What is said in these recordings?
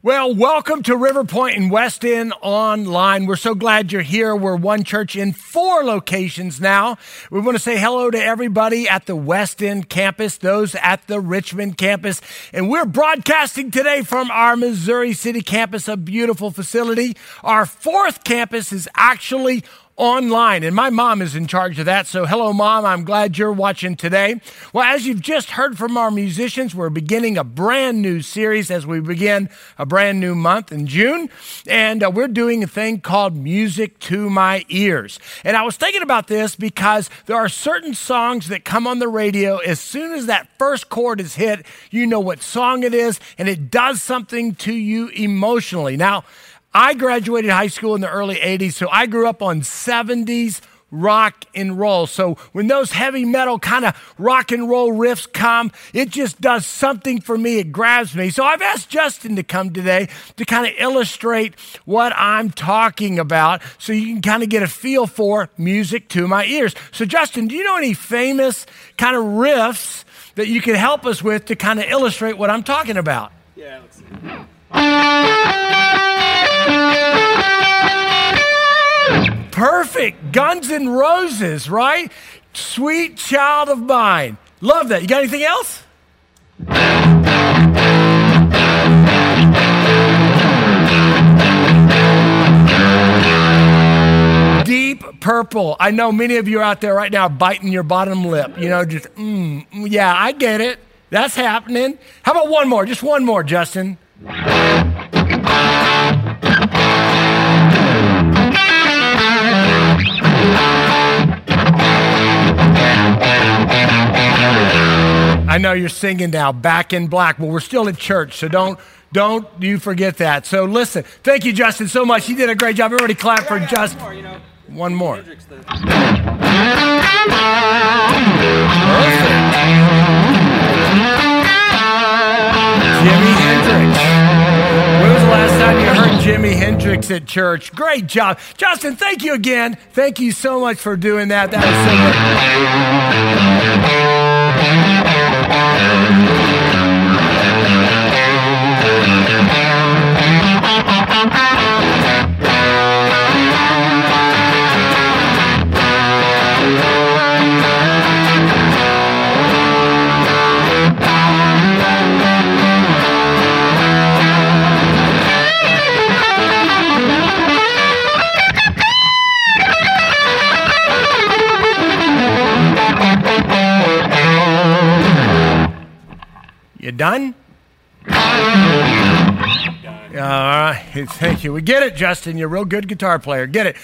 Well, welcome to River Point and West End Online. We're so glad you're here. We're one church in four locations now. We want to say hello to everybody at the West End campus, those at the Richmond campus. And we're broadcasting today from our Missouri City campus, a beautiful facility. Our fourth campus is actually online. And my mom is in charge of that. So, hello, mom. I'm glad you're watching today. Well, as you've just heard from our musicians, we're beginning a brand new series as we begin a brand new month in June. And uh, we're doing a thing called Music to My Ears. And I was thinking about this because there are certain songs that come on the radio. As soon as that first chord is hit, you know what song it is, and it does something to you emotionally. Now, I graduated high school in the early 80s, so I grew up on 70s rock and roll. So when those heavy metal kind of rock and roll riffs come, it just does something for me. It grabs me. So I've asked Justin to come today to kind of illustrate what I'm talking about so you can kind of get a feel for music to my ears. So, Justin, do you know any famous kind of riffs that you can help us with to kind of illustrate what I'm talking about? Yeah. Perfect. Guns N' Roses, right? Sweet child of mine. Love that. You got anything else? Deep purple. I know many of you are out there right now biting your bottom lip. You know, just, mm, yeah, I get it. That's happening. How about one more? Just one more, Justin. I know you're singing now, back in black. Well, we're still at church, so don't don't you forget that. So listen, thank you, Justin, so much. You did a great job. Everybody clap for Justin. More, you know, One more. Jimi Hendrix. When was the last time you heard Jimi Hendrix at church? Great job. Justin, thank you again. Thank you so much for doing that. That was so good and Done? All right, thank you. We get it, Justin. You're a real good guitar player. Get it.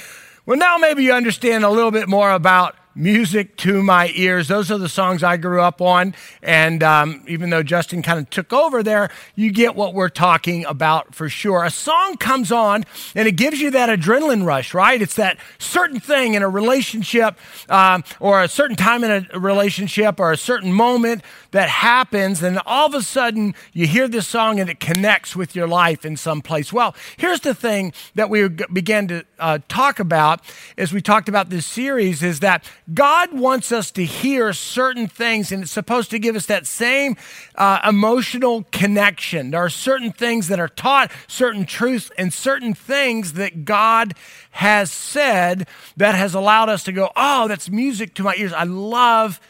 Well, now maybe you understand a little bit more about music to my ears. Those are the songs I grew up on. And um, even though Justin kind of took over there, you get what we're talking about for sure. A song comes on and it gives you that adrenaline rush, right? It's that certain thing in a relationship um, or a certain time in a relationship or a certain moment that happens. And all of a sudden you hear this song and it connects with your life in some place. Well, here's the thing that we began to uh, talk about as we talked about this series is that God wants us to hear certain things, and it's supposed to give us that same uh, emotional connection. There are certain things that are taught, certain truths, and certain things that God has said that has allowed us to go, oh, that's music to my ears. I love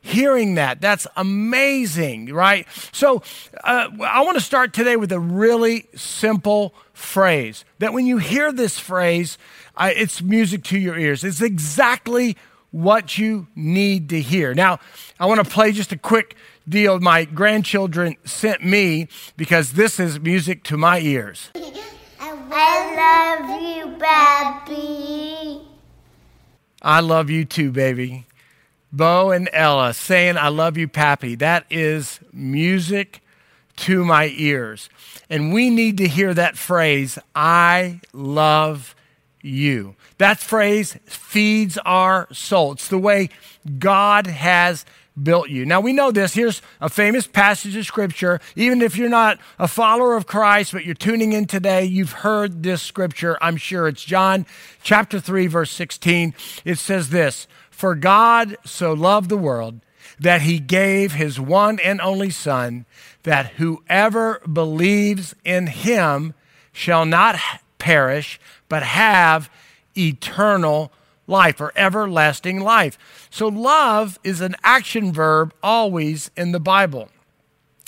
hearing that. That's amazing, right? So uh, I want to start today with a really simple phrase that when you hear this phrase, uh, it's music to your ears. It's exactly what you need to hear. Now, I want to play just a quick deal my grandchildren sent me because this is music to my ears. I love you, Pappy. I love you too, baby. Bo and Ella saying, I love you, Pappy. That is music to my ears. And we need to hear that phrase, I love you. That phrase feeds our soul. It's the way God has built you. Now we know this. Here's a famous passage of scripture. Even if you're not a follower of Christ, but you're tuning in today, you've heard this scripture. I'm sure it's John chapter 3, verse 16. It says this For God so loved the world that he gave his one and only Son, that whoever believes in him shall not perish, but have eternal life or everlasting life. So, love is an action verb always in the Bible.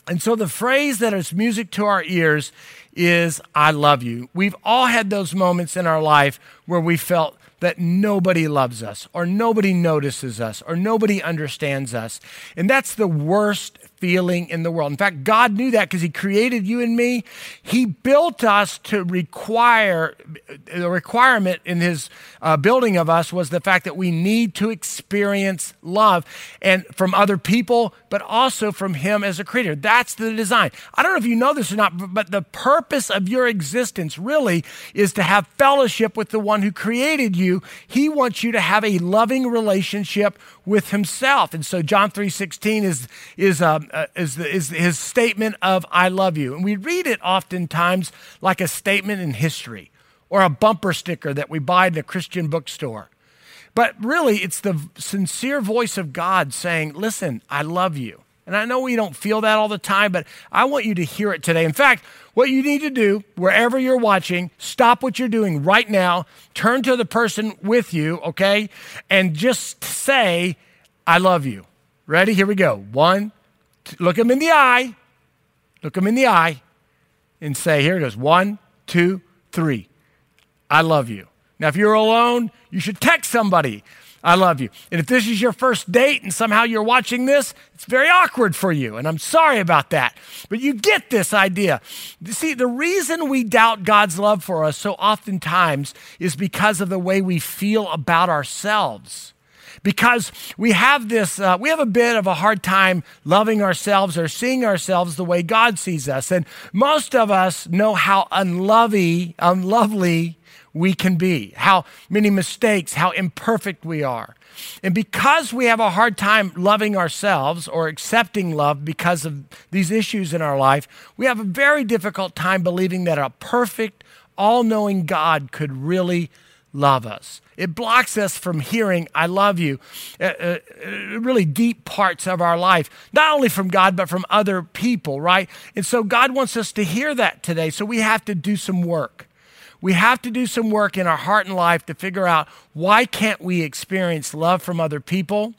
And so, the phrase that is music to our ears is, I love you. We've all had those moments in our life where we felt that nobody loves us or nobody notices us or nobody understands us. And that's the worst feeling in the world. In fact, God knew that because He created you and me. He built us to require, the requirement in His uh, building of us was the fact that we need to experience love and from other people, but also from Him as a creator. That's the design. I don't know if you know this or not, but the purpose of your existence really is to have fellowship with the one who created you. He wants you to have a loving relationship with Himself. And so John 3.16 is, is um, uh, is, is his statement of I love you. And we read it oftentimes like a statement in history or a bumper sticker that we buy in a Christian bookstore. But really, it's the sincere voice of God saying, Listen, I love you. And I know we don't feel that all the time, but I want you to hear it today. In fact, what you need to do, wherever you're watching, stop what you're doing right now, turn to the person with you, okay, and just say, I love you. Ready? Here we go. One, look him in the eye, look him in the eye, and say, here it goes one, two, three. I love you. Now, if you're alone, you should text somebody. I love you. And if this is your first date and somehow you're watching this, it's very awkward for you. And I'm sorry about that. But you get this idea. See, the reason we doubt God's love for us so oftentimes is because of the way we feel about ourselves because we have this, uh, we have a bit of a hard time loving ourselves or seeing ourselves the way God sees us. And most of us know how unlovely, unlovely we can be, how many mistakes, how imperfect we are. And because we have a hard time loving ourselves or accepting love because of these issues in our life, we have a very difficult time believing that a perfect, all knowing God could really love us. It blocks us from hearing, I love you, uh, uh, really deep parts of our life, not only from God, but from other people, right? And so God wants us to hear that today. So we have to do some work. We have to do some work in our heart and life to figure out why can't we experience love from other people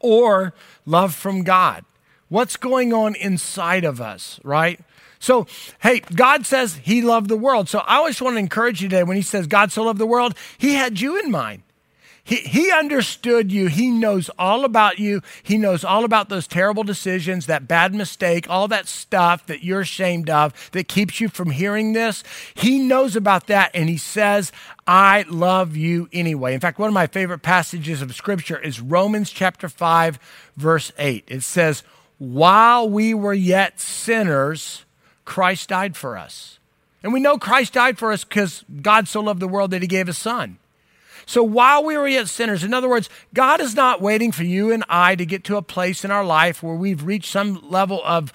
or love from God? What's going on inside of us, right? So, hey, God says He loved the world. So I always want to encourage you today when He says God so loved the world, He had you in mind. He, he understood you. He knows all about you. He knows all about those terrible decisions, that bad mistake, all that stuff that you're ashamed of that keeps you from hearing this. He knows about that and he says, I love you anyway. In fact, one of my favorite passages of scripture is Romans chapter 5, verse 8. It says, While we were yet sinners, Christ died for us. And we know Christ died for us because God so loved the world that he gave his son. So while we were yet sinners, in other words, God is not waiting for you and I to get to a place in our life where we've reached some level of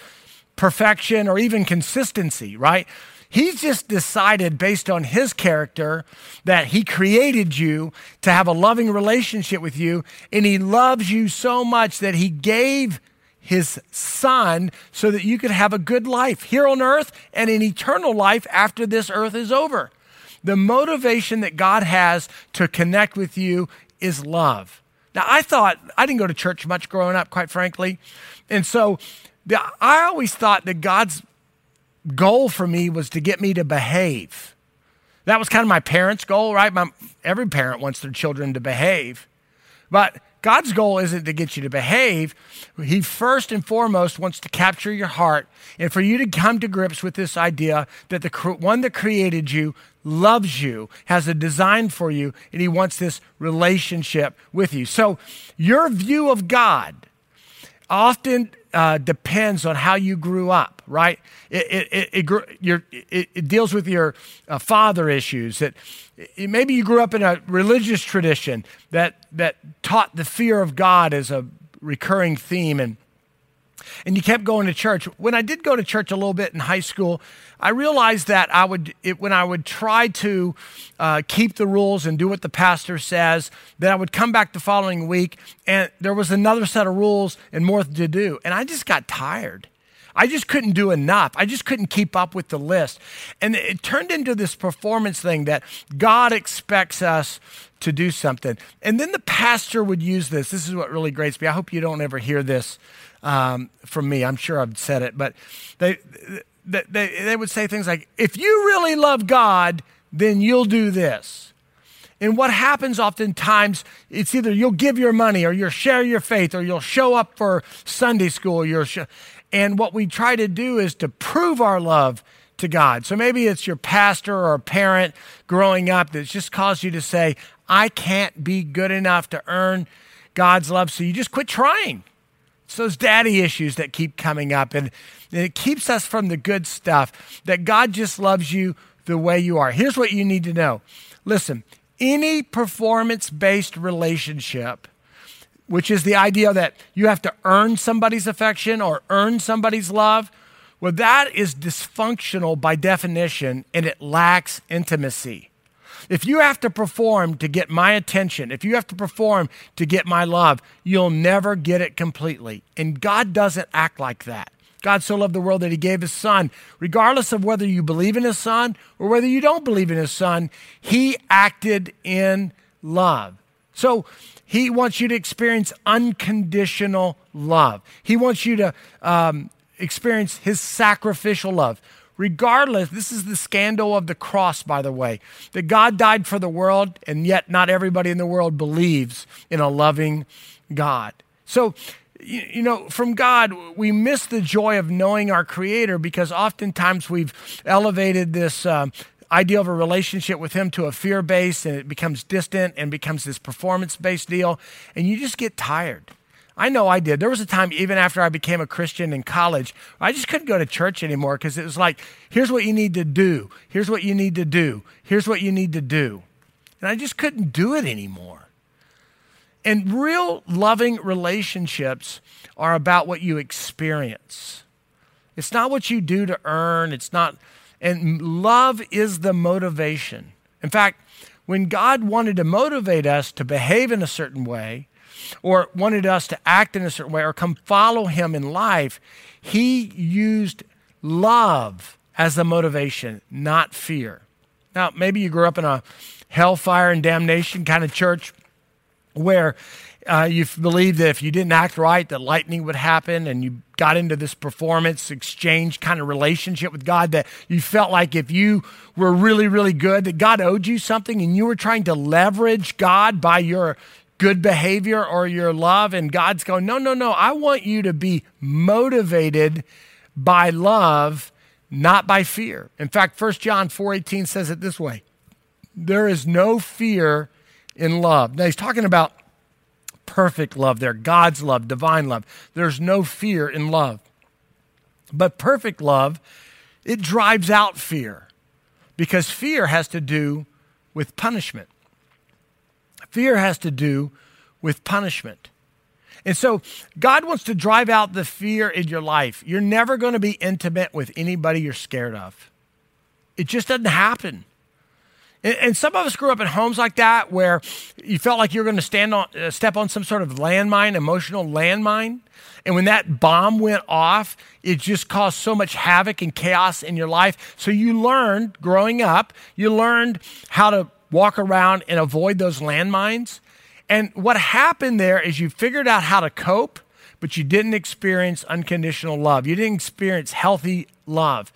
perfection or even consistency, right? He's just decided based on his character that he created you to have a loving relationship with you, and he loves you so much that he gave his son so that you could have a good life here on earth and an eternal life after this earth is over. The motivation that God has to connect with you is love. Now, I thought, I didn't go to church much growing up, quite frankly. And so the, I always thought that God's goal for me was to get me to behave. That was kind of my parents' goal, right? My, every parent wants their children to behave. But God's goal isn't to get you to behave. He first and foremost wants to capture your heart and for you to come to grips with this idea that the one that created you loves you, has a design for you, and he wants this relationship with you. So, your view of God often uh, depends on how you grew up, right? It, it, it, it, it deals with your uh, father issues. That maybe you grew up in a religious tradition that, that taught the fear of God as a recurring theme. And and you kept going to church. When I did go to church a little bit in high school, I realized that I would, it, when I would try to uh, keep the rules and do what the pastor says, that I would come back the following week and there was another set of rules and more to do. And I just got tired. I just couldn't do enough. I just couldn't keep up with the list. And it turned into this performance thing that God expects us to do something. And then the pastor would use this. This is what really grates me. I hope you don't ever hear this um, from me. I'm sure I've said it, but they, they, they would say things like, if you really love God, then you'll do this. And what happens oftentimes, it's either you'll give your money or you'll share your faith or you'll show up for Sunday school. You'll sh- and what we try to do is to prove our love to God. So maybe it's your pastor or a parent growing up that's just caused you to say, I can't be good enough to earn God's love. So you just quit trying. It's those daddy issues that keep coming up, and it keeps us from the good stuff that God just loves you the way you are. Here's what you need to know listen, any performance based relationship, which is the idea that you have to earn somebody's affection or earn somebody's love, well, that is dysfunctional by definition and it lacks intimacy. If you have to perform to get my attention, if you have to perform to get my love, you'll never get it completely. And God doesn't act like that. God so loved the world that he gave his son. Regardless of whether you believe in his son or whether you don't believe in his son, he acted in love. So he wants you to experience unconditional love. He wants you to um, experience his sacrificial love regardless, this is the scandal of the cross, by the way, that God died for the world, and yet not everybody in the world believes in a loving God. So, you know, from God, we miss the joy of knowing our Creator because oftentimes we've elevated this um, idea of a relationship with Him to a fear based and it becomes distant and becomes this performance based deal, and you just get tired. I know I did. There was a time, even after I became a Christian in college, I just couldn't go to church anymore because it was like, here's what you need to do. Here's what you need to do. Here's what you need to do. And I just couldn't do it anymore. And real loving relationships are about what you experience. It's not what you do to earn. It's not, and love is the motivation. In fact, when God wanted to motivate us to behave in a certain way, or wanted us to act in a certain way or come follow him in life, he used love as the motivation, not fear. Now, maybe you grew up in a hellfire and damnation kind of church where uh, you believed that if you didn't act right, that lightning would happen, and you got into this performance exchange kind of relationship with God that you felt like if you were really, really good, that God owed you something, and you were trying to leverage God by your good behavior or your love and God's going, "No, no, no. I want you to be motivated by love, not by fear." In fact, 1 John 4:18 says it this way. There is no fear in love. Now he's talking about perfect love there, God's love, divine love. There's no fear in love. But perfect love, it drives out fear because fear has to do with punishment. Fear has to do with punishment. And so God wants to drive out the fear in your life. You're never going to be intimate with anybody you're scared of. It just doesn't happen. And, some of us grew up in homes like that where you felt like you were going to stand on, uh, step on some sort of landmine, emotional landmine. And when that bomb went off, it just caused so much havoc and chaos in your life. So you learned growing up, you learned how to walk around and avoid those landmines. And what happened there is you figured out how to cope, but you didn't experience unconditional love. You didn't experience healthy love.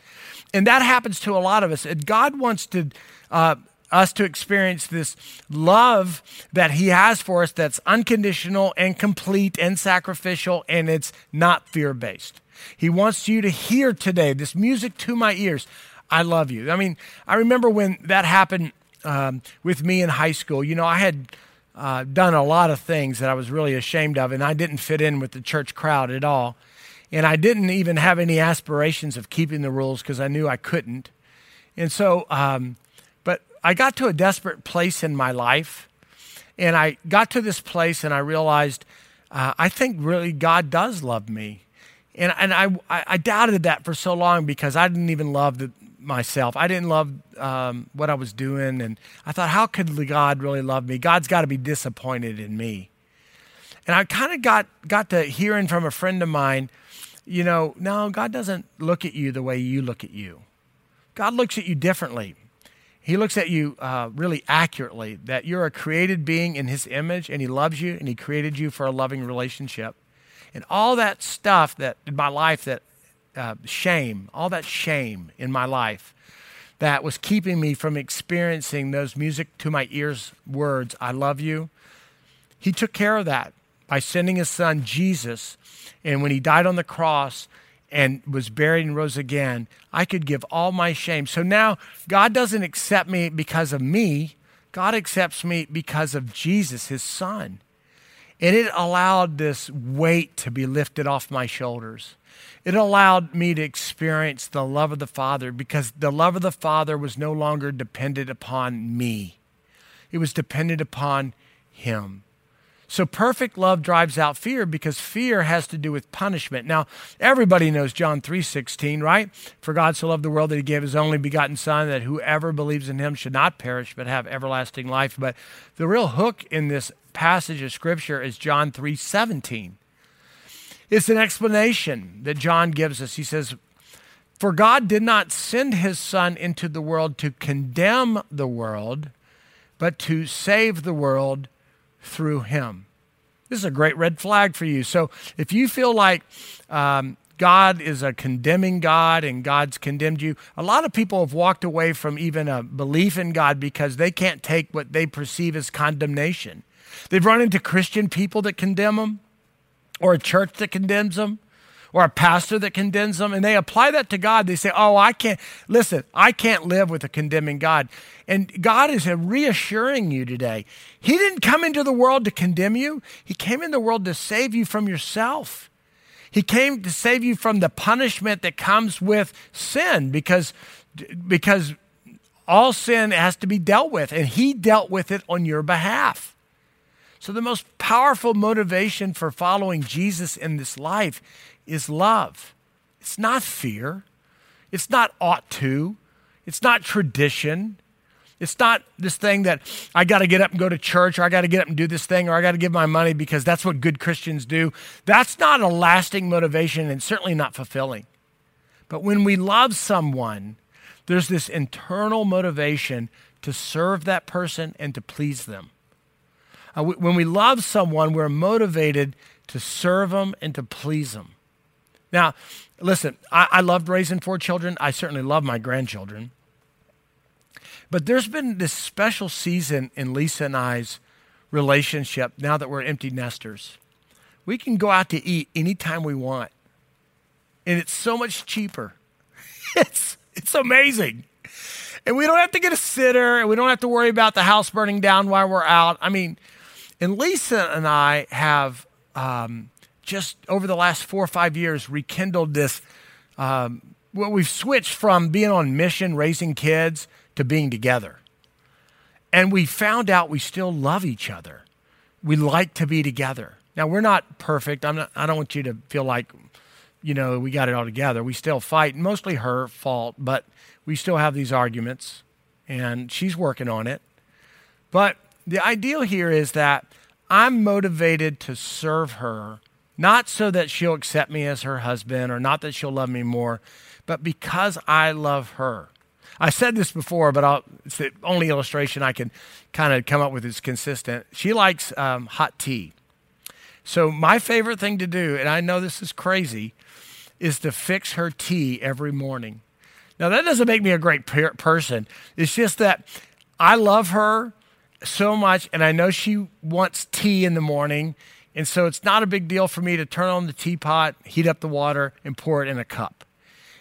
And that happens to a lot of us. And God wants to. Uh, us to experience this love that he has for us that's unconditional and complete and sacrificial and it's not fear based. He wants you to hear today this music to my ears. I love you. I mean, I remember when that happened um, with me in high school. You know, I had uh, done a lot of things that I was really ashamed of, and I didn't fit in with the church crowd at all. And I didn't even have any aspirations of keeping the rules because I knew I couldn't. And so, um, but I got to a desperate place in my life. And I got to this place and I realized uh, I think really God does love me. And, and I, I, I doubted that for so long because I didn't even love the, myself. I didn't love um, what I was doing. And I thought, how could God really love me? God's got to be disappointed in me. And I kind of got, got to hearing from a friend of mine, you know, no, God doesn't look at you the way you look at you. God looks at you differently. He looks at you uh, really accurately that you're a created being in His image and He loves you and He created you for a loving relationship. And all that stuff that in my life, that uh, shame, all that shame in my life that was keeping me from experiencing those music to my ears words, I love you, He took care of that by sending His Son Jesus. And when He died on the cross, and was buried and rose again, I could give all my shame. So now God doesn't accept me because of me, God accepts me because of Jesus, his son. And it allowed this weight to be lifted off my shoulders. It allowed me to experience the love of the Father because the love of the Father was no longer dependent upon me, it was dependent upon him. So perfect love drives out fear because fear has to do with punishment. Now, everybody knows John 3:16, right? For God so loved the world that he gave his only begotten son that whoever believes in him should not perish but have everlasting life. But the real hook in this passage of scripture is John 3:17. It's an explanation that John gives us. He says, "For God did not send his son into the world to condemn the world, but to save the world through him. This is a great red flag for you. So if you feel like um, God is a condemning God and God's condemned you, a lot of people have walked away from even a belief in God because they can't take what they perceive as condemnation. They've run into Christian people that condemn them or a church that condemns them or a pastor that condemns them and they apply that to God. They say, Oh, I can't, listen, I can't live with a condemning God. And God is uh, reassuring you today. He didn't come into the world to condemn you, He came in the world to save you from yourself. He came to save you from the punishment that comes with sin because, because all sin has to be dealt with, and He dealt with it on your behalf. So, the most powerful motivation for following Jesus in this life is love. It's not fear. It's not ought to. It's not tradition. It's not this thing that I got to get up and go to church or I got to get up and do this thing or I got to give my money because that's what good Christians do. That's not a lasting motivation and certainly not fulfilling. But when we love someone, there's this internal motivation to serve that person and to please them. Uh, when we love someone, we're motivated to serve them and to please them. Now, listen, I, I loved raising four children. I certainly love my grandchildren. But there's been this special season in Lisa and I's relationship now that we're empty nesters. We can go out to eat anytime we want, and it's so much cheaper. it's, it's amazing. And we don't have to get a sitter, and we don't have to worry about the house burning down while we're out. I mean, and Lisa and I have um, just over the last four or five years rekindled this. Um, well, we've switched from being on mission, raising kids, to being together. And we found out we still love each other. We like to be together. Now, we're not perfect. I'm not, I don't want you to feel like, you know, we got it all together. We still fight, mostly her fault, but we still have these arguments, and she's working on it. But the ideal here is that I'm motivated to serve her not so that she'll accept me as her husband or not that she'll love me more, but because I love her. I said this before, but I'll, it's the only illustration I can kind of come up with is consistent. She likes um, hot tea. So, my favorite thing to do, and I know this is crazy, is to fix her tea every morning. Now, that doesn't make me a great per- person. It's just that I love her so much, and I know she wants tea in the morning, and so it's not a big deal for me to turn on the teapot, heat up the water, and pour it in a cup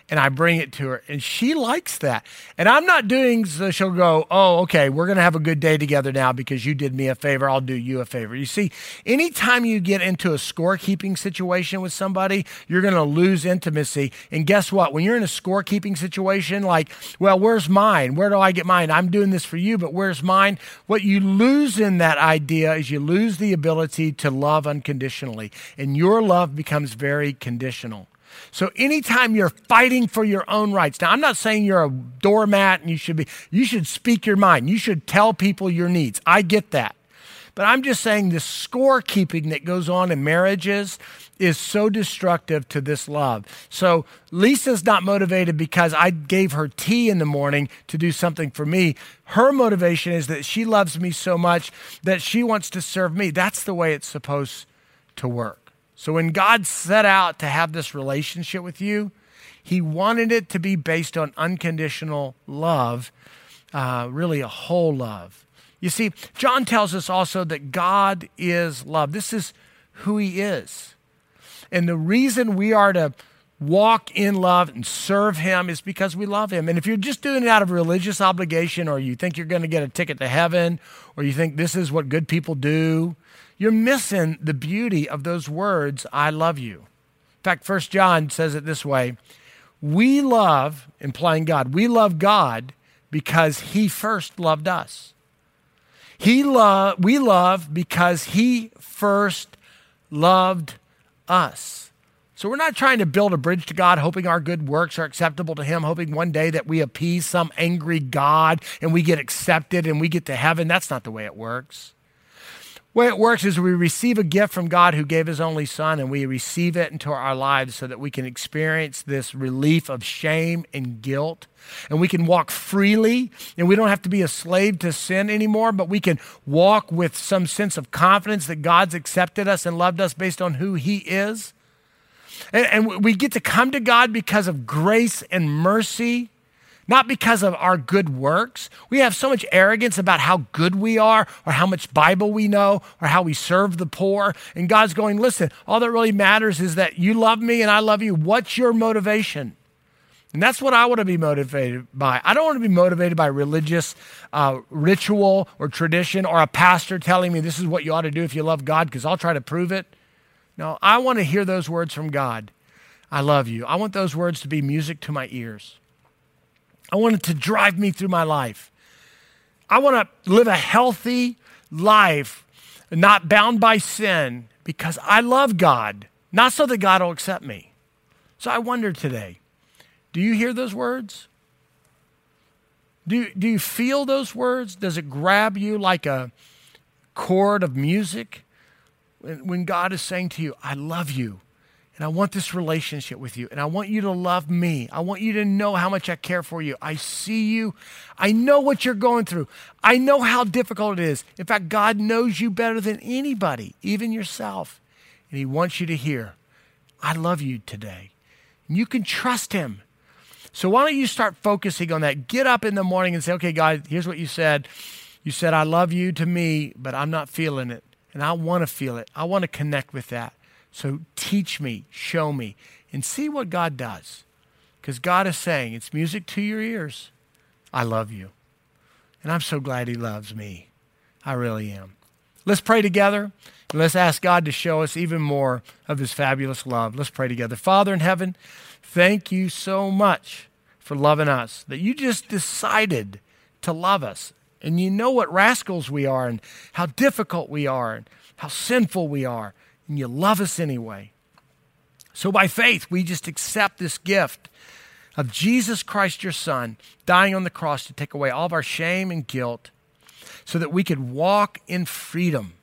and I bring it to her. And she likes that. And I'm not doing so she'll go, oh, okay, we're going to have a good day together now because you did me a favor. I'll do you a favor. You see, anytime you get into a scorekeeping situation with somebody, you're going to lose intimacy. And guess what? When you're in a scorekeeping situation, like, well, where's mine? Where do I get mine? I'm doing this for you, but where's mine? What you lose in that idea is you lose the ability to love unconditionally. And your love becomes very conditional. So anytime you're fighting for your own rights, now I'm not saying you're a doormat and you should be, you should speak your mind. You should tell people your needs. I get that. But I'm just saying the scorekeeping that goes on in marriages is so destructive to this love. So Lisa's not motivated because I gave her tea in the morning to do something for me. Her motivation is that she loves me so much that she wants to serve me. That's the way it's supposed to work. So when God set out to have this relationship with you, he wanted it to be based on unconditional love, uh, really a whole love. You see, John tells us also that God is love. This is who he is. And the reason we are to walk in love and serve him is because we love him. And if you're just doing it out of religious obligation or you think you're going to get a ticket to heaven or you think this is what good people do, you're missing the beauty of those words, I love you. In fact, First John says it this way We love, implying God, we love God because he first loved us. He love, we love because he first loved us. So we're not trying to build a bridge to God, hoping our good works are acceptable to Him, hoping one day that we appease some angry God and we get accepted and we get to heaven. That's not the way it works. Way it works is we receive a gift from God who gave his only son and we receive it into our lives so that we can experience this relief of shame and guilt. And we can walk freely and we don't have to be a slave to sin anymore but we can walk with some sense of confidence that God's accepted us and loved us based on who he is. And, and we get to come to God because of grace and mercy not because of our good works. We have so much arrogance about how good we are, or how much Bible we know, or how we serve the poor. And God's going, listen, all that really matters is that you love me and I love you. What's your motivation? And that's what I want to be motivated by. I don't want to be motivated by religious uh, ritual or tradition or a pastor telling me this is what you ought to do if you love God because I'll try to prove it. No, I want to hear those words from God. I love you. I want those words to be music to my ears. I want it to drive me through my life. I want to live a healthy life, not bound by sin, because I love God, not so that God will accept me. So I wonder today do you hear those words? Do, do you feel those words? Does it grab you like a chord of music? When God is saying to you, I love you, and I want this relationship with you. And I want you to love me. I want you to know how much I care for you. I see you. I know what you're going through. I know how difficult it is. In fact, God knows you better than anybody, even yourself. And He wants you to hear, I love you today. And you can trust Him. So why don't you start focusing on that? Get up in the morning and say, okay, God, here's what you said. You said, I love you to me, but I'm not feeling it. And I want to feel it. I want to connect with that. So teach me, show me, and see what God does. Because God is saying, it's music to your ears. I love you. And I'm so glad He loves me. I really am. Let's pray together. And let's ask God to show us even more of His fabulous love. Let's pray together. Father in heaven, thank you so much for loving us, that you just decided to love us. And you know what rascals we are and how difficult we are and how sinful we are and you love us anyway. So by faith, we just accept this gift of Jesus Christ, your Son, dying on the cross to take away all of our shame and guilt so that we could walk in freedom.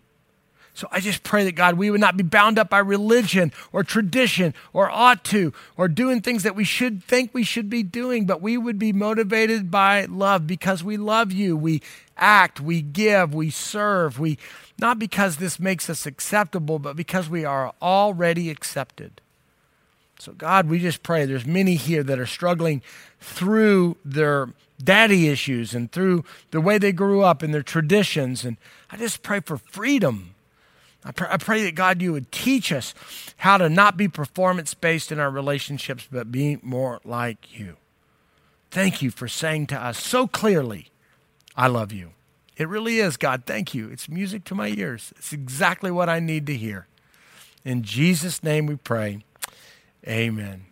So I just pray that God, we would not be bound up by religion or tradition or ought to or doing things that we should think we should be doing, but we would be motivated by love because we love you. We act, we give, we serve, we not because this makes us acceptable, but because we are already accepted. So, God, we just pray. There's many here that are struggling through their daddy issues and through the way they grew up and their traditions. And I just pray for freedom. I pray, I pray that, God, you would teach us how to not be performance based in our relationships, but be more like you. Thank you for saying to us so clearly, I love you. It really is, God. Thank you. It's music to my ears. It's exactly what I need to hear. In Jesus' name we pray. Amen.